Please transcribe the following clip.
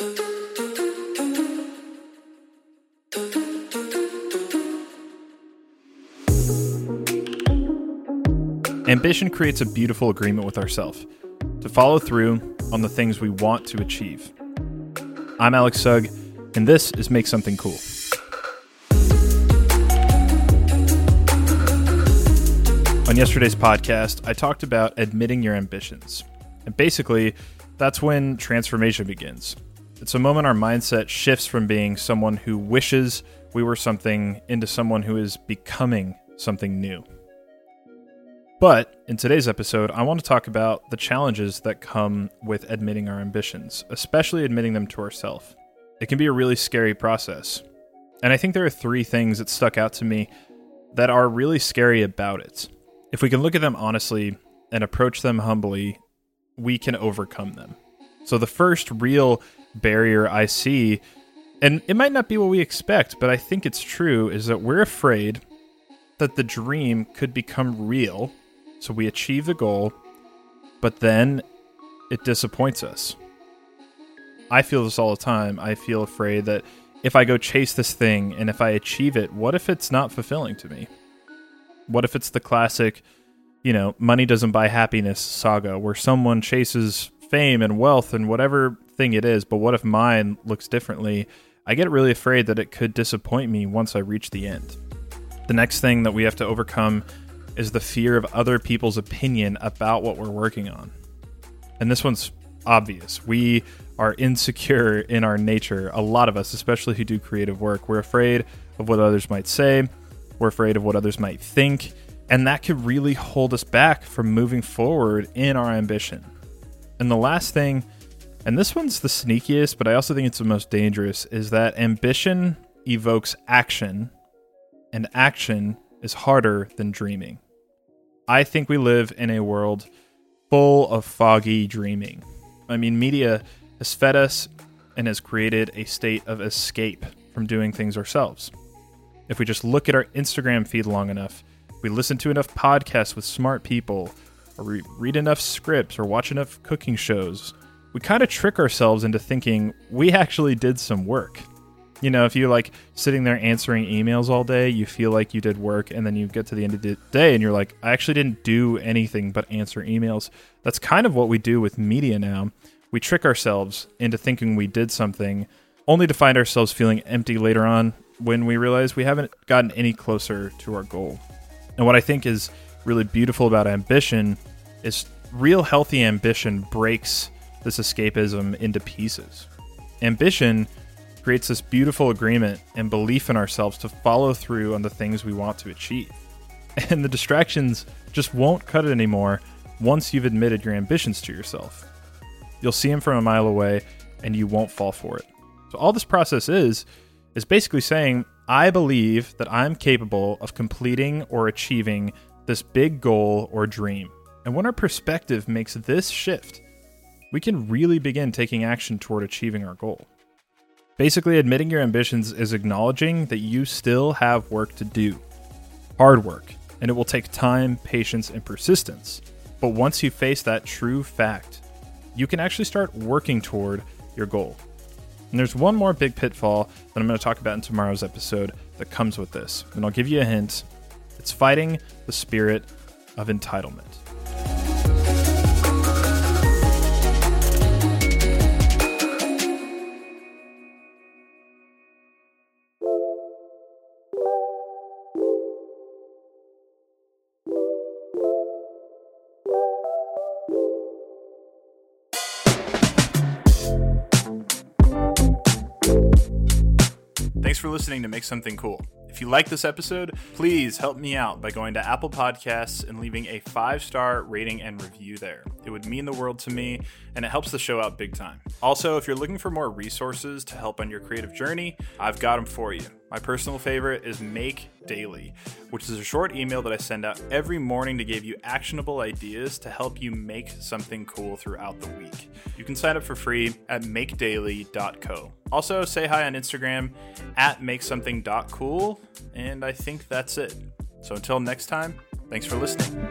Ambition creates a beautiful agreement with ourselves to follow through on the things we want to achieve. I'm Alex Sugg, and this is Make Something Cool. On yesterday's podcast, I talked about admitting your ambitions. And basically, that's when transformation begins. It's a moment our mindset shifts from being someone who wishes we were something into someone who is becoming something new. But in today's episode, I want to talk about the challenges that come with admitting our ambitions, especially admitting them to ourselves. It can be a really scary process. And I think there are three things that stuck out to me that are really scary about it. If we can look at them honestly and approach them humbly, we can overcome them. So, the first real barrier I see, and it might not be what we expect, but I think it's true, is that we're afraid that the dream could become real so we achieve the goal, but then it disappoints us. I feel this all the time. I feel afraid that if I go chase this thing and if I achieve it, what if it's not fulfilling to me? What if it's the classic, you know, money doesn't buy happiness saga where someone chases fame and wealth and whatever thing it is, but what if mine looks differently? I get really afraid that it could disappoint me once I reach the end. The next thing that we have to overcome is the fear of other people's opinion about what we're working on. And this one's obvious. We are insecure in our nature. A lot of us, especially who do creative work, we're afraid of what others might say, we're afraid of what others might think, and that could really hold us back from moving forward in our ambition. And the last thing, and this one's the sneakiest, but I also think it's the most dangerous, is that ambition evokes action, and action is harder than dreaming. I think we live in a world full of foggy dreaming. I mean, media has fed us and has created a state of escape from doing things ourselves. If we just look at our Instagram feed long enough, we listen to enough podcasts with smart people, or we read enough scripts or watch enough cooking shows, we kind of trick ourselves into thinking we actually did some work. You know, if you're like sitting there answering emails all day, you feel like you did work, and then you get to the end of the day and you're like, I actually didn't do anything but answer emails. That's kind of what we do with media now. We trick ourselves into thinking we did something, only to find ourselves feeling empty later on when we realize we haven't gotten any closer to our goal. And what I think is really beautiful about ambition is real healthy ambition breaks this escapism into pieces. Ambition creates this beautiful agreement and belief in ourselves to follow through on the things we want to achieve. And the distractions just won't cut it anymore once you've admitted your ambitions to yourself. You'll see them from a mile away and you won't fall for it. So, all this process is, is basically saying, I believe that I'm capable of completing or achieving this big goal or dream. And when our perspective makes this shift, we can really begin taking action toward achieving our goal. Basically, admitting your ambitions is acknowledging that you still have work to do. Hard work, and it will take time, patience, and persistence. But once you face that true fact, you can actually start working toward your goal. And there's one more big pitfall that I'm going to talk about in tomorrow's episode that comes with this. And I'll give you a hint it's fighting the spirit of entitlement. For listening to Make Something Cool. If you like this episode, please help me out by going to Apple Podcasts and leaving a five star rating and review there. It would mean the world to me, and it helps the show out big time. Also, if you're looking for more resources to help on your creative journey, I've got them for you. My personal favorite is Make Daily, which is a short email that I send out every morning to give you actionable ideas to help you make something cool throughout the week. You can sign up for free at makedaily.co. Also, say hi on Instagram at makesomething.cool, and I think that's it. So until next time, thanks for listening.